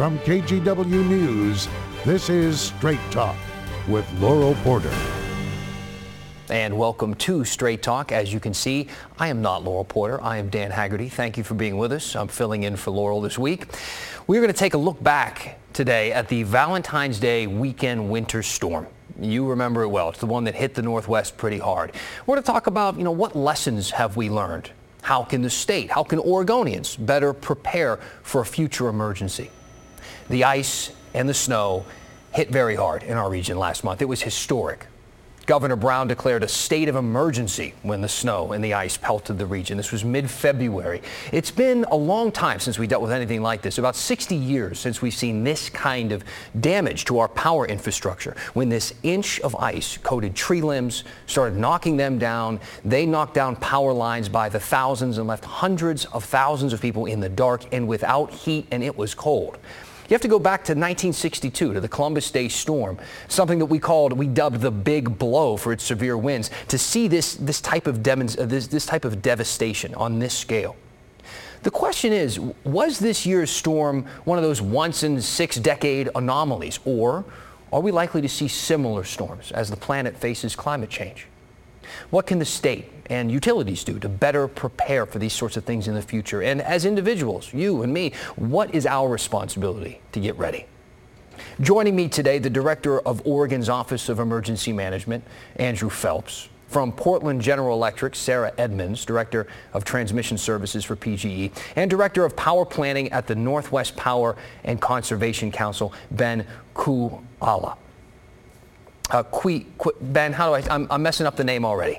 From KGW News, this is Straight Talk with Laurel Porter. And welcome to Straight Talk. As you can see, I am not Laurel Porter. I am Dan Haggerty. Thank you for being with us. I'm filling in for Laurel this week. We're going to take a look back today at the Valentine's Day weekend winter storm. You remember it well. It's the one that hit the Northwest pretty hard. We're going to talk about, you know, what lessons have we learned? How can the state, how can Oregonians better prepare for a future emergency? The ice and the snow hit very hard in our region last month. It was historic. Governor Brown declared a state of emergency when the snow and the ice pelted the region. This was mid-February. It's been a long time since we dealt with anything like this, about 60 years since we've seen this kind of damage to our power infrastructure. When this inch of ice coated tree limbs, started knocking them down, they knocked down power lines by the thousands and left hundreds of thousands of people in the dark and without heat, and it was cold. You have to go back to 1962 to the Columbus Day storm, something that we called, we dubbed the big blow for its severe winds, to see this, this, type, of uh, this, this type of devastation on this scale. The question is, was this year's storm one of those once in six decade anomalies, or are we likely to see similar storms as the planet faces climate change? What can the state and utilities do to better prepare for these sorts of things in the future? And as individuals, you and me, what is our responsibility to get ready? Joining me today, the director of Oregon's Office of Emergency Management, Andrew Phelps. From Portland General Electric, Sarah Edmonds, Director of Transmission Services for PGE, and Director of Power Planning at the Northwest Power and Conservation Council, Ben Kuala. Uh, Qui, Qui, ben, how do I, I'm, I'm messing up the name already.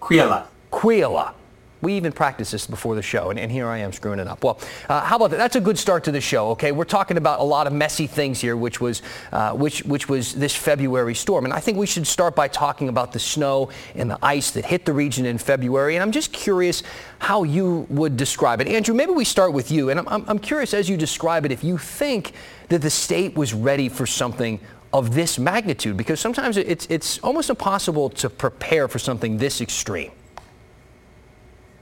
Quiela. Quiela. We even practiced this before the show, and, and here I am screwing it up. Well, uh, how about that? That's a good start to the show. Okay, we're talking about a lot of messy things here, which was uh, which which was this February storm, and I think we should start by talking about the snow and the ice that hit the region in February. And I'm just curious how you would describe it, Andrew. Maybe we start with you, and I'm, I'm curious as you describe it if you think that the state was ready for something of this magnitude because sometimes it's, it's almost impossible to prepare for something this extreme.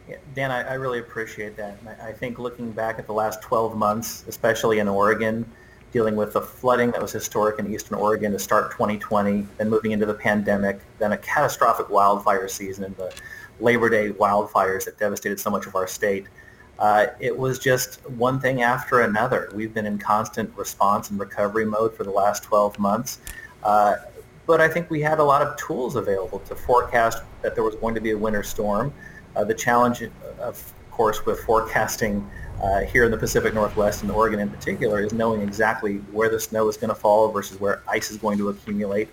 Yeah, Dan, I, I, really appreciate that. I, I think looking back at the last 12 months, especially in Oregon, dealing with the flooding that was historic in eastern Oregon to start 2020, then moving into the pandemic, then a catastrophic wildfire season and the Labor Day wildfires that devastated so much of our state. Uh, it was just one thing after another. We've been in constant response and recovery mode for the last 12 months. Uh, but I think we had a lot of tools available to forecast that there was going to be a winter storm. Uh, the challenge, of course, with forecasting uh, here in the Pacific Northwest and Oregon in particular is knowing exactly where the snow is going to fall versus where ice is going to accumulate.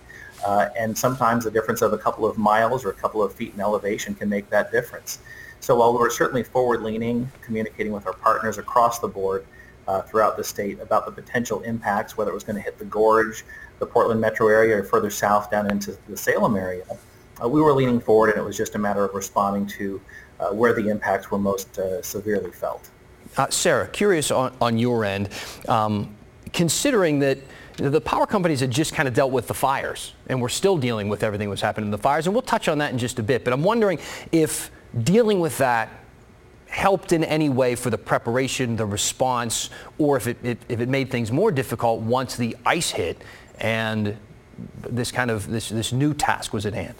Uh, and sometimes the difference of a couple of miles or a couple of feet in elevation can make that difference. So while we're certainly forward-leaning, communicating with our partners across the board uh, throughout the state about the potential impacts, whether it was going to hit the gorge, the Portland metro area, or further south down into the Salem area, uh, we were leaning forward, and it was just a matter of responding to uh, where the impacts were most uh, severely felt. Uh, Sarah, curious on, on your end, um, considering that the power companies had just kind of dealt with the fires, and we're still dealing with everything that's happened in the fires, and we'll touch on that in just a bit. But I'm wondering if dealing with that helped in any way for the preparation, the response, or if it, it, if it made things more difficult once the ice hit and this kind of this, this new task was at hand?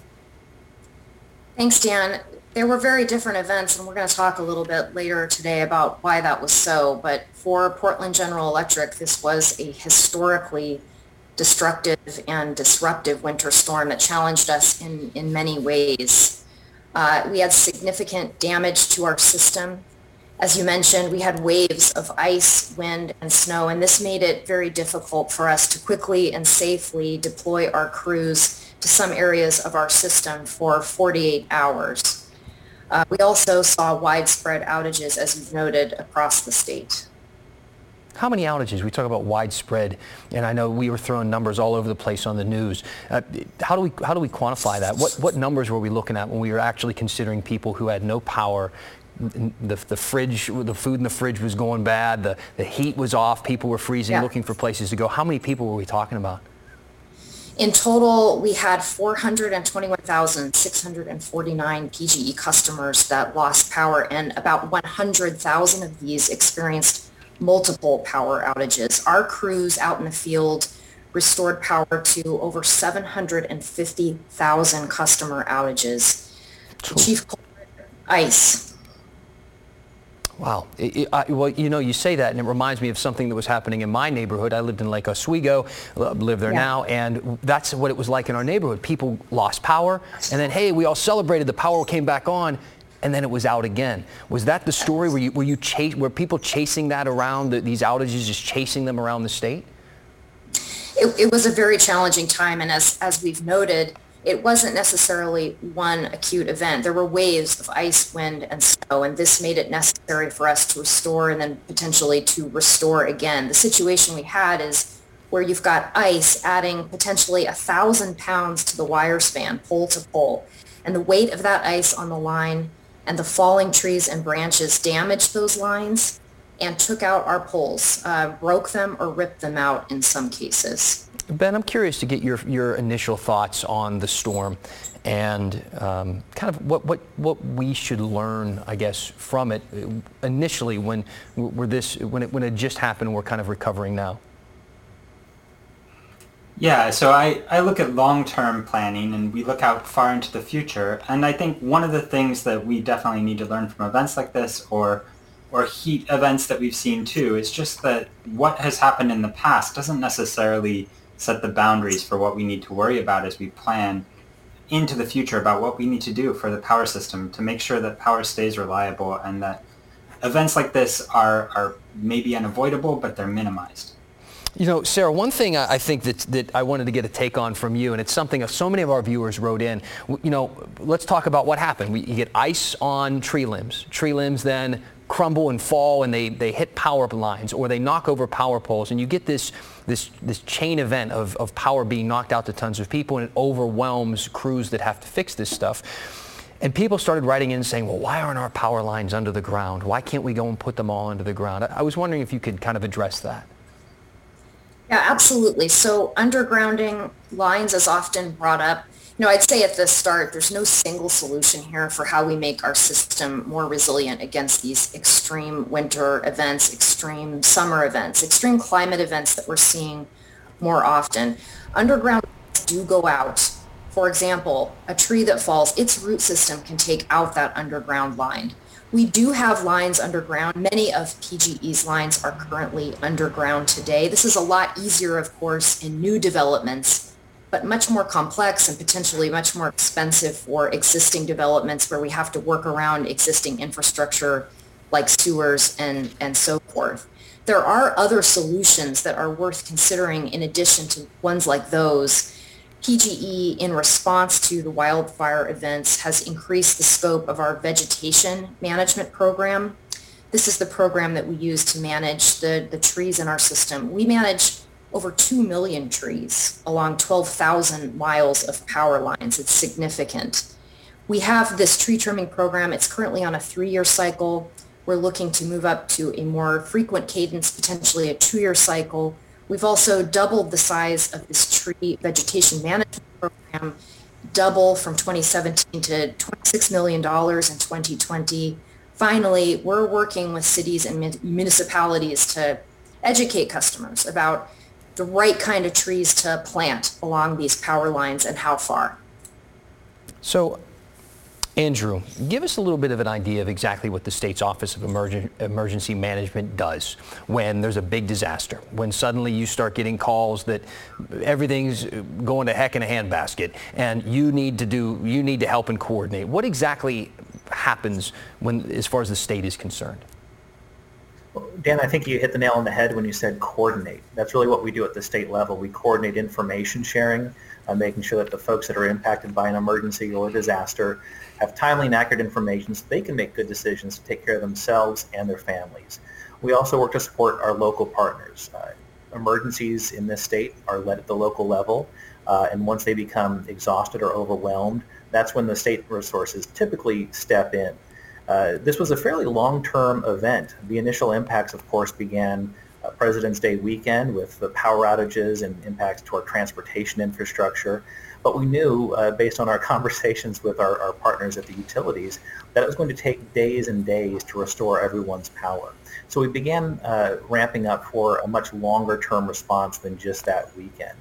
Thanks, Dan. There were very different events, and we're going to talk a little bit later today about why that was so. But for Portland General Electric, this was a historically destructive and disruptive winter storm that challenged us in, in many ways. Uh, we had significant damage to our system. As you mentioned, we had waves of ice, wind, and snow, and this made it very difficult for us to quickly and safely deploy our crews to some areas of our system for 48 hours. Uh, we also saw widespread outages, as you've noted, across the state. How many outages? We talk about widespread, and I know we were throwing numbers all over the place on the news. Uh, how do we how do we quantify that? What what numbers were we looking at when we were actually considering people who had no power? The, the fridge, the food in the fridge was going bad. The, the heat was off. People were freezing, yeah. looking for places to go. How many people were we talking about? In total, we had 421,649 PGE customers that lost power, and about 100,000 of these experienced multiple power outages. Our crews out in the field restored power to over 750,000 customer outages. The chief ice. Wow. It, it, I, well, you know, you say that, and it reminds me of something that was happening in my neighborhood. I lived in Lake Oswego, uh, live there yeah. now, and that's what it was like in our neighborhood. People lost power, and then, hey, we all celebrated. The power came back on, and then it was out again. Was that the story? Were you, were you chase, were people chasing that around, the, these outages, just chasing them around the state? It, it was a very challenging time, and as, as we've noted, it wasn't necessarily one acute event. There were waves of ice, wind, and snow, and this made it necessary for us to restore and then potentially to restore again. The situation we had is where you've got ice adding potentially a thousand pounds to the wire span, pole to pole, and the weight of that ice on the line and the falling trees and branches damaged those lines and took out our poles, uh, broke them or ripped them out in some cases. Ben, I'm curious to get your, your initial thoughts on the storm and um, kind of what, what, what we should learn, I guess, from it initially when, we're this, when, it, when it just happened, we're kind of recovering now. Yeah, so I, I look at long-term planning and we look out far into the future. And I think one of the things that we definitely need to learn from events like this or or heat events that we've seen too is just that what has happened in the past doesn't necessarily set the boundaries for what we need to worry about as we plan into the future about what we need to do for the power system to make sure that power stays reliable and that events like this are, are maybe unavoidable, but they're minimized. You know, Sarah, one thing I think that, that I wanted to get a take on from you, and it's something so many of our viewers wrote in, you know, let's talk about what happened. We, you get ice on tree limbs. Tree limbs then crumble and fall and they, they hit power lines or they knock over power poles and you get this, this, this chain event of, of power being knocked out to tons of people and it overwhelms crews that have to fix this stuff. And people started writing in saying, well, why aren't our power lines under the ground? Why can't we go and put them all under the ground? I was wondering if you could kind of address that. Yeah, absolutely. So undergrounding lines is often brought up You know, I'd say at the start, there's no single solution here for how we make our system more resilient against these extreme winter events, extreme summer events, extreme climate events that we're seeing more often. Underground do go out. For example, a tree that falls, its root system can take out that underground line. We do have lines underground. Many of PGE's lines are currently underground today. This is a lot easier, of course, in new developments but much more complex and potentially much more expensive for existing developments where we have to work around existing infrastructure like sewers and, and so forth. There are other solutions that are worth considering in addition to ones like those. PGE, in response to the wildfire events, has increased the scope of our vegetation management program. This is the program that we use to manage the, the trees in our system. We manage over 2 million trees along 12,000 miles of power lines. It's significant. We have this tree trimming program. It's currently on a three-year cycle. We're looking to move up to a more frequent cadence, potentially a two-year cycle. We've also doubled the size of this tree vegetation management program, double from 2017 to $26 million in 2020. Finally, we're working with cities and municipalities to educate customers about the right kind of trees to plant along these power lines and how far. So Andrew, give us a little bit of an idea of exactly what the state's Office of Emergency Management does when there's a big disaster, when suddenly you start getting calls that everything's going to heck in a handbasket and you need to do, you need to help and coordinate. What exactly happens when, as far as the state is concerned? Dan, I think you hit the nail on the head when you said coordinate. That's really what we do at the state level. We coordinate information sharing, uh, making sure that the folks that are impacted by an emergency or a disaster have timely and accurate information so they can make good decisions to take care of themselves and their families. We also work to support our local partners. Uh, emergencies in this state are led at the local level, uh, and once they become exhausted or overwhelmed, that's when the state resources typically step in. Uh, this was a fairly long-term event. The initial impacts, of course, began uh, President's Day weekend with the power outages and impacts to our transportation infrastructure. But we knew, uh, based on our conversations with our, our partners at the utilities, that it was going to take days and days to restore everyone's power. So we began uh, ramping up for a much longer term response than just that weekend.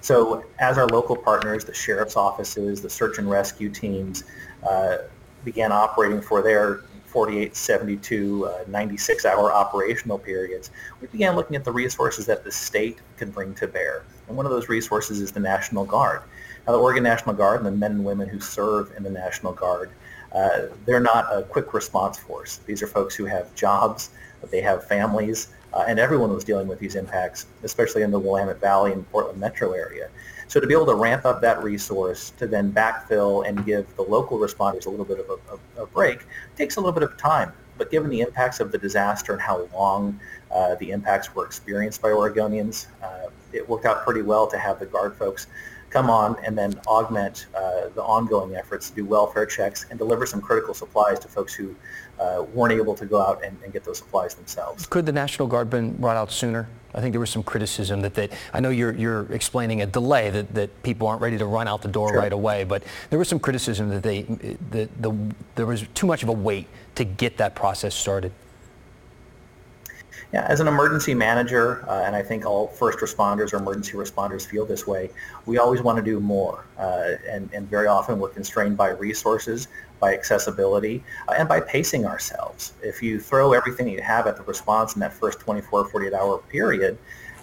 So as our local partners, the sheriff's offices, the search and rescue teams, uh, began operating for their 48, 72, uh, 96 hour operational periods, we began looking at the resources that the state could bring to bear. And one of those resources is the National Guard. Now, the Oregon National Guard and the men and women who serve in the National Guard, uh, they're not a quick response force. These are folks who have jobs, they have families, uh, and everyone was dealing with these impacts, especially in the Willamette Valley and Portland metro area. So to be able to ramp up that resource to then backfill and give the local responders a little bit of a, a, a break takes a little bit of time. But given the impacts of the disaster and how long uh, the impacts were experienced by Oregonians, uh, it worked out pretty well to have the Guard folks come on and then augment uh, the ongoing efforts to do welfare checks and deliver some critical supplies to folks who uh, weren't able to go out and, and, get those supplies themselves. Could the National Guard been brought out sooner? I think there was some criticism that they, I know you're, you're explaining a delay, that, that people aren't ready to run out the door sure. right away, but there was some criticism that, they, that the, there was too much of a wait to get that process started. Yeah, as an emergency manager, uh, and I think all first responders or emergency responders feel this way, we always want to do more. Uh, and, and very often we're constrained by resources, by accessibility, uh, and by pacing ourselves. If you throw everything you have at the response in that first 24, or 48 hour period,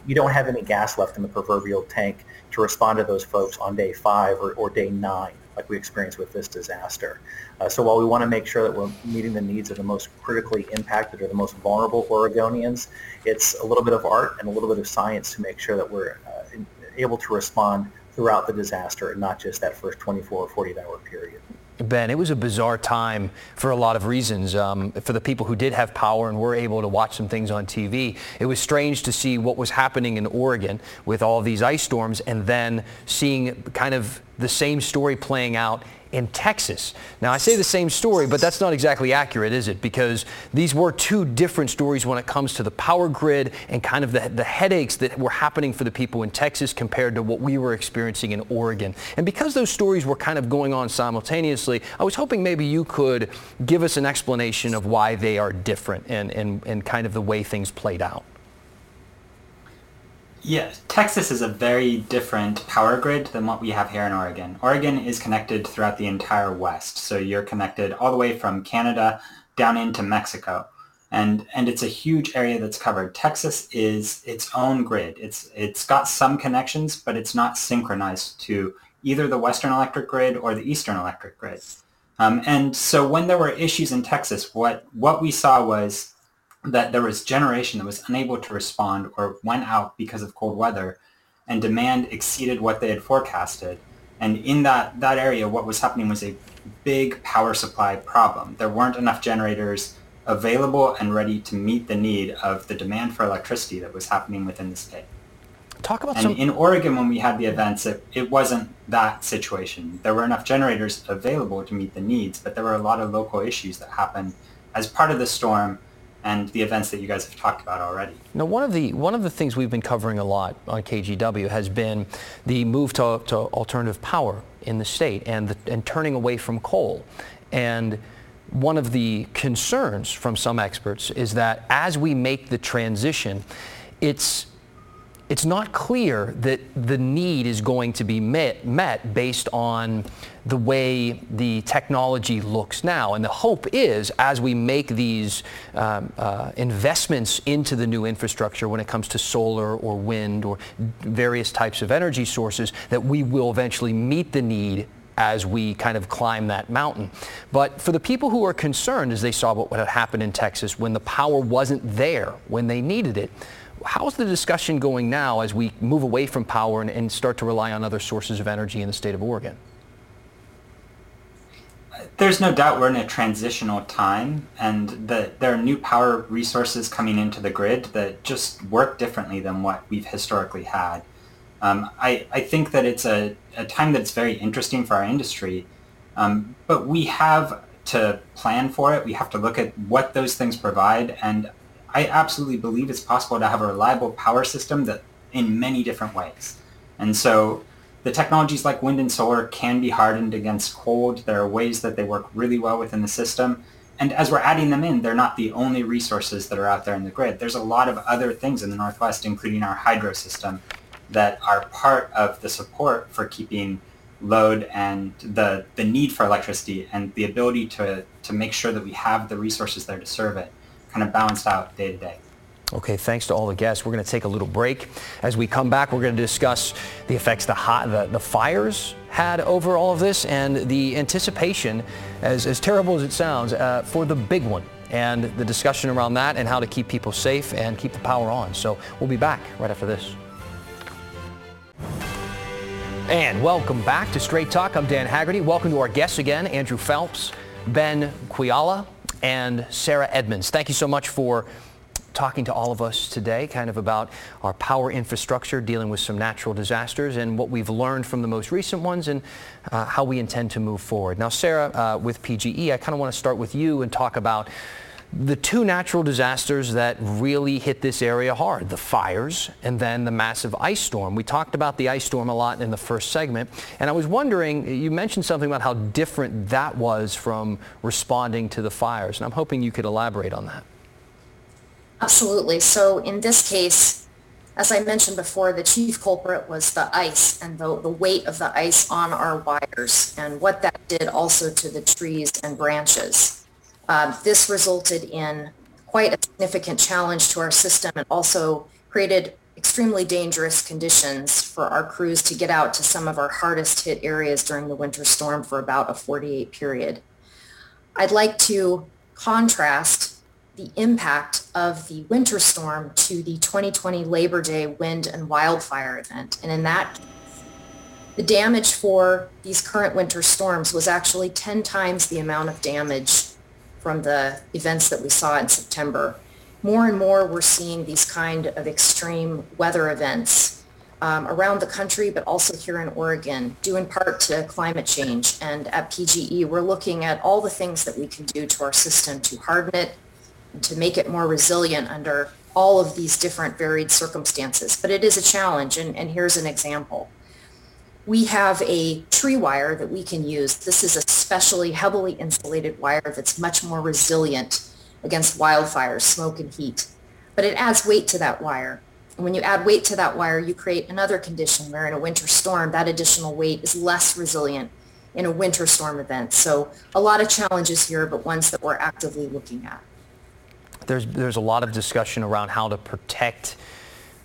you don't have any gas left in the proverbial tank to respond to those folks on day five or, or day nine like we experienced with this disaster. Uh, so while we want to make sure that we're meeting the needs of the most critically impacted or the most vulnerable Oregonians, it's a little bit of art and a little bit of science to make sure that we're uh, able to respond throughout the disaster and not just that first 24 or 48 hour period. Ben, it was a bizarre time for a lot of reasons. Um, for the people who did have power and were able to watch some things on TV, it was strange to see what was happening in Oregon with all these ice storms and then seeing kind of the same story playing out in Texas. Now, I say the same story, but that's not exactly accurate, is it? Because these were two different stories when it comes to the power grid and kind of the, the headaches that were happening for the people in Texas compared to what we were experiencing in Oregon. And because those stories were kind of going on simultaneously, I was hoping maybe you could give us an explanation of why they are different and, and, and kind of the way things played out. Yeah, Texas is a very different power grid than what we have here in Oregon. Oregon is connected throughout the entire West. So you're connected all the way from Canada down into Mexico. And, and it's a huge area that's covered. Texas is its own grid. It's, it's got some connections, but it's not synchronized to either the Western electric grid or the Eastern electric grid. Um, and so when there were issues in Texas, what, what we saw was that there was generation that was unable to respond or went out because of cold weather and demand exceeded what they had forecasted. And in that, that area, what was happening was a big power supply problem. There weren't enough generators available and ready to meet the need of the demand for electricity that was happening within the state. Talk about and some... in Oregon, when we had the events, it, it wasn't that situation. There were enough generators available to meet the needs, but there were a lot of local issues that happened as part of the storm and the events that you guys have talked about already. Now, one of the one of the things we've been covering a lot on KGW has been the move to, to alternative power in the state and the, and turning away from coal. And one of the concerns from some experts is that as we make the transition, it's it's not clear that the need is going to be met, met based on the way the technology looks now. And the hope is, as we make these um, uh, investments into the new infrastructure when it comes to solar or wind or various types of energy sources, that we will eventually meet the need as we kind of climb that mountain. But for the people who are concerned, as they saw what had happened in Texas when the power wasn't there when they needed it, how's the discussion going now as we move away from power and, and, start to rely on other sources of energy in the state of Oregon? There's no doubt we're in a transitional time and that there are new power resources coming into the grid that just work differently than what we've historically had. Um, I, I think that it's a, a time that's very interesting for our industry, um, but we have to plan for it. We have to look at what those things provide and I absolutely believe it's possible to have a reliable power system that in many different ways. And so the technologies like wind and solar can be hardened against cold. There are ways that they work really well within the system. And as we're adding them in, they're not the only resources that are out there in the grid. There's a lot of other things in the Northwest, including our hydro system, that are part of the support for keeping load and the, the need for electricity and the ability to, to make sure that we have the resources there to serve it kind of balanced out day to day. Okay, thanks to all the guests. We're going to take a little break. As we come back, we're going to discuss the effects the, hot, the, the fires had over all of this and the anticipation, as, as terrible as it sounds, uh, for the big one and the discussion around that and how to keep people safe and keep the power on. So we'll be back right after this. And welcome back to Straight Talk. I'm Dan Haggerty. Welcome to our guests again, Andrew Phelps, Ben Quiala, and Sarah Edmonds. Thank you so much for talking to all of us today kind of about our power infrastructure, dealing with some natural disasters and what we've learned from the most recent ones and uh, how we intend to move forward. Now, Sarah, uh, with PGE, I kind of want to start with you and talk about the two natural disasters that really hit this area hard, the fires and then the massive ice storm. We talked about the ice storm a lot in the first segment, and I was wondering, you mentioned something about how different that was from responding to the fires, and I'm hoping you could elaborate on that. Absolutely. So in this case, as I mentioned before, the chief culprit was the ice and the, the weight of the ice on our wires and what that did also to the trees and branches. Uh, this resulted in quite a significant challenge to our system and also created extremely dangerous conditions for our crews to get out to some of our hardest hit areas during the winter storm for about a 48 period. I'd like to contrast the impact of the winter storm to the 2020 Labor Day wind and wildfire event. And in that, the damage for these current winter storms was actually 10 times the amount of damage from the events that we saw in September. More and more, we're seeing these kind of extreme weather events um, around the country, but also here in Oregon, due in part to climate change. And at PGE, we're looking at all the things that we can do to our system to harden it, to make it more resilient under all of these different varied circumstances. But it is a challenge, and, and here's an example. We have a tree wire that we can use. This is a specially heavily insulated wire that's much more resilient against wildfires, smoke, and heat. But it adds weight to that wire. And when you add weight to that wire, you create another condition where in a winter storm, that additional weight is less resilient in a winter storm event. So a lot of challenges here, but ones that we're actively looking at there's, there's a lot of discussion around how to protect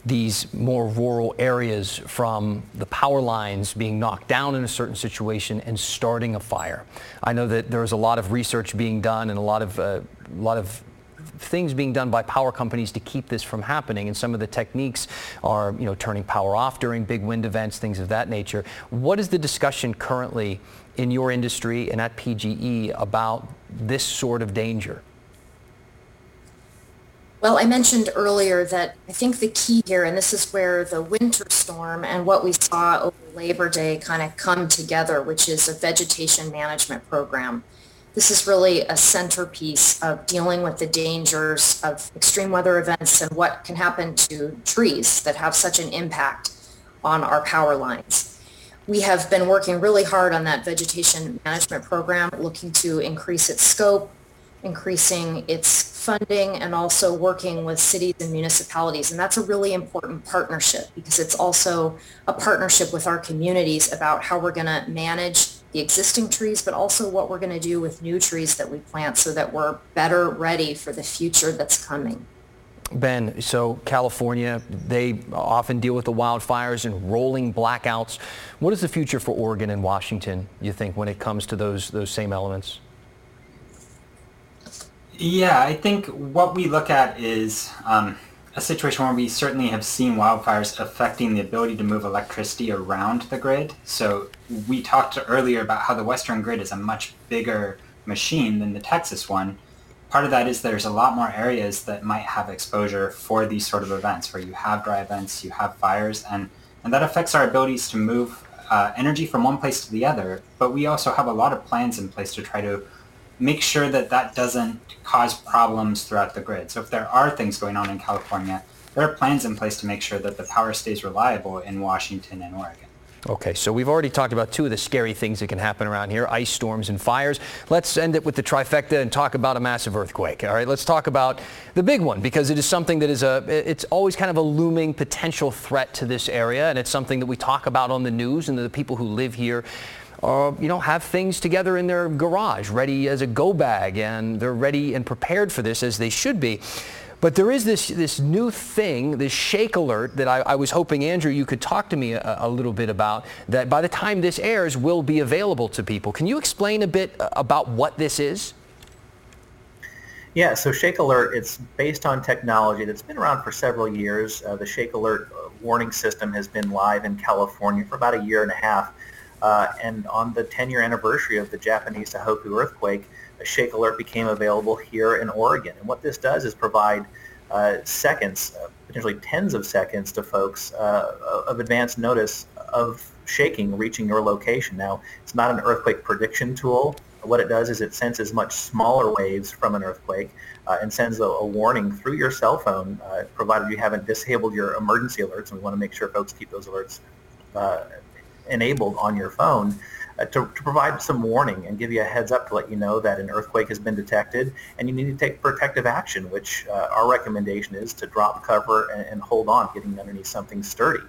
these more rural areas from the power lines being knocked down in a certain situation and starting a fire. I know that there's a lot of research being done and a lot of, uh, a lot of things being done by power companies to keep this from happening. And some of the techniques are, you know, turning power off during big wind events, things of that nature. What is the discussion currently in your industry and at PGE about this sort of danger? Well, I mentioned earlier that I think the key here, and this is where the winter storm and what we saw over Labor Day kind of come together, which is a vegetation management program. This is really a centerpiece of dealing with the dangers of extreme weather events and what can happen to trees that have such an impact on our power lines. We have been working really hard on that vegetation management program, looking to increase its scope, increasing its funding and also working with cities and municipalities. And that's a really important partnership because it's also a partnership with our communities about how we're going to manage the existing trees, but also what we're going to do with new trees that we plant so that we're better ready for the future that's coming. Ben, so California, they often deal with the wildfires and rolling blackouts. What is the future for Oregon and Washington, you think, when it comes to those, those same elements? Yeah, I think what we look at is um, a situation where we certainly have seen wildfires affecting the ability to move electricity around the grid. So we talked earlier about how the Western grid is a much bigger machine than the Texas one. Part of that is there's a lot more areas that might have exposure for these sort of events where you have dry events, you have fires, and, and that affects our abilities to move uh, energy from one place to the other. But we also have a lot of plans in place to try to make sure that that doesn't cause problems throughout the grid. So if there are things going on in California, there are plans in place to make sure that the power stays reliable in Washington and Oregon. Okay, so we've already talked about two of the scary things that can happen around here, ice storms and fires. Let's end it with the trifecta and talk about a massive earthquake. All right, let's talk about the big one because it is something that is a, it's always kind of a looming potential threat to this area and it's something that we talk about on the news and the people who live here uh, you know, have things together in their garage ready as a go bag and they're ready and prepared for this as they should be. But there is this, this new thing, this shake alert that I, I was hoping, Andrew, you could talk to me a, a, little bit about that by the time this airs will be available to people. Can you explain a bit uh, about what this is? Yeah, so Shake Alert, it's based on technology that's been around for several years. Uh, the Shake Alert uh, warning system has been live in California for about a year and a half. Uh, and on the 10-year anniversary of the Japanese Tohoku earthquake, a Shake Alert became available here in Oregon. And what this does is provide uh, seconds, uh, potentially tens of seconds to folks uh, of advance notice of shaking reaching your location. Now, it's not an earthquake prediction tool. What it does is it senses much smaller waves from an earthquake uh, and sends a, a, warning through your cell phone, uh, provided you haven't disabled your emergency alerts. And we want to make sure folks keep those alerts uh, enabled on your phone uh, to, to, provide some warning and give you a heads up to let you know that an earthquake has been detected and you need to take protective action, which uh, our recommendation is to drop cover and, and hold on, getting underneath something sturdy.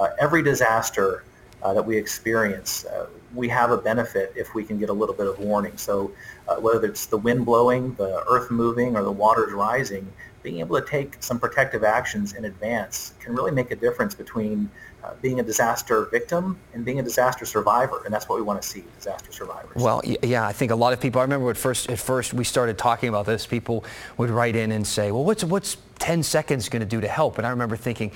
Uh, every disaster uh, that we experience, uh, we have a benefit if we can get a little bit of warning. So uh, whether it's the wind blowing, the earth moving, or the waters rising, being able to take some protective actions in advance can really make a difference between uh, being a disaster victim and being a disaster survivor, and that's what we want to see, disaster survivors. Well, yeah, I think a lot of people. I remember at first, at first we started talking about this. People would write in and say, "Well, what's what's 10 seconds going to do to help?" And I remember thinking,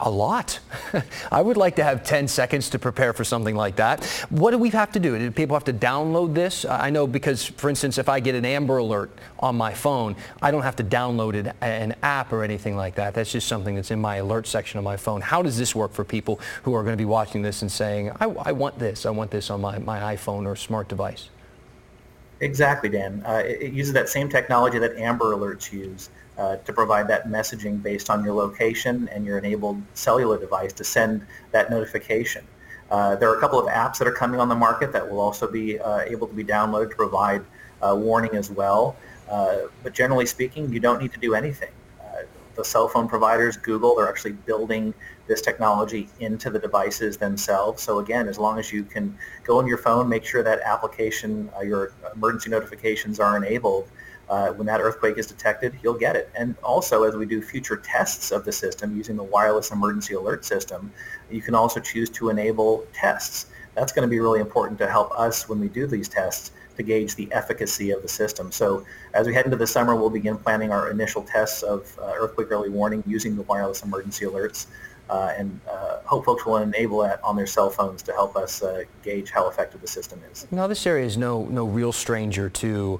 a lot. I would like to have 10 seconds to prepare for something like that. What do we have to do? Do people have to download this? I know because, for instance, if I get an Amber Alert on my phone, I don't have to download it, an app or anything like that. That's just something that's in my alert section of my phone. How does this work for people who are going to be watching this and saying, I, I want this, I want this on my, my iPhone or smart device? Exactly, Dan. Uh, it, it uses that same technology that Amber Alerts use. Uh, to provide that messaging based on your location and your enabled cellular device to send that notification. Uh, there are a couple of apps that are coming on the market that will also be uh, able to be downloaded to provide uh, warning as well. Uh, but generally speaking, you don't need to do anything. the cell phone providers, Google, they're actually building this technology into the devices themselves. So again, as long as you can go on your phone, make sure that application, your emergency notifications are enabled, uh, when that earthquake is detected, you'll get it. And also, as we do future tests of the system using the wireless emergency alert system, you can also choose to enable tests. That's going to be really important to help us when we do these tests to gauge the efficacy of the system. So as we head into the summer, we'll begin planning our initial tests of uh, earthquake early warning using the wireless emergency alerts. Uh, and uh, hope folks will enable that on their cell phones to help us uh, gauge how effective the system is. Now, this area is no, no real stranger to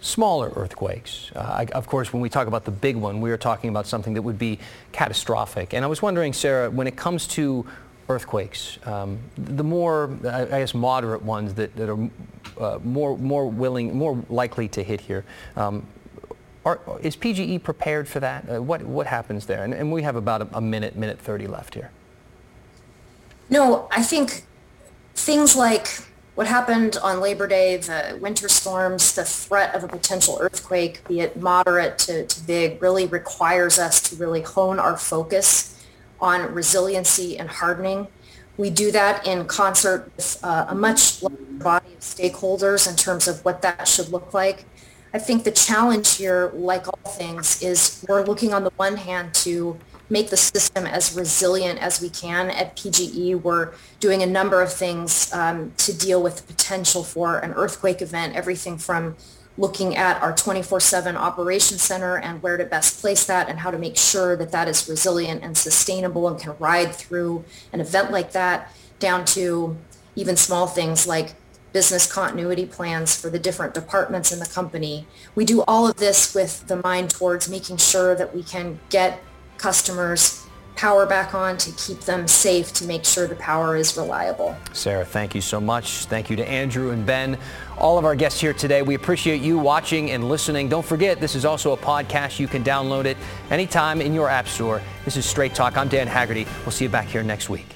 smaller earthquakes. Uh, I, of course, when we talk about the big one, we are talking about something that would be catastrophic. And I was wondering, Sarah, when it comes to earthquakes, um, the more, I guess, moderate ones that, that are uh, more, more willing, more likely to hit here, um, are, is PGE prepared for that? Uh, what, what happens there? And, and we have about a, a minute, minute 30 left here. No, I think things like what happened on Labor Day, the winter storms, the threat of a potential earthquake, be it moderate to, to big, really requires us to really hone our focus on resiliency and hardening. We do that in concert with uh, a much larger body of stakeholders in terms of what that should look like. I think the challenge here, like all things, is we're looking on the one hand to make the system as resilient as we can. At PGE, we're doing a number of things um, to deal with the potential for an earthquake event, everything from looking at our 24-7 operation center and where to best place that and how to make sure that that is resilient and sustainable and can ride through an event like that down to even small things like business continuity plans for the different departments in the company. We do all of this with the mind towards making sure that we can get customers power back on to keep them safe to make sure the power is reliable. Sarah, thank you so much. Thank you to Andrew and Ben, all of our guests here today. We appreciate you watching and listening. Don't forget, this is also a podcast. You can download it anytime in your app store. This is Straight Talk. I'm Dan Haggerty. We'll see you back here next week.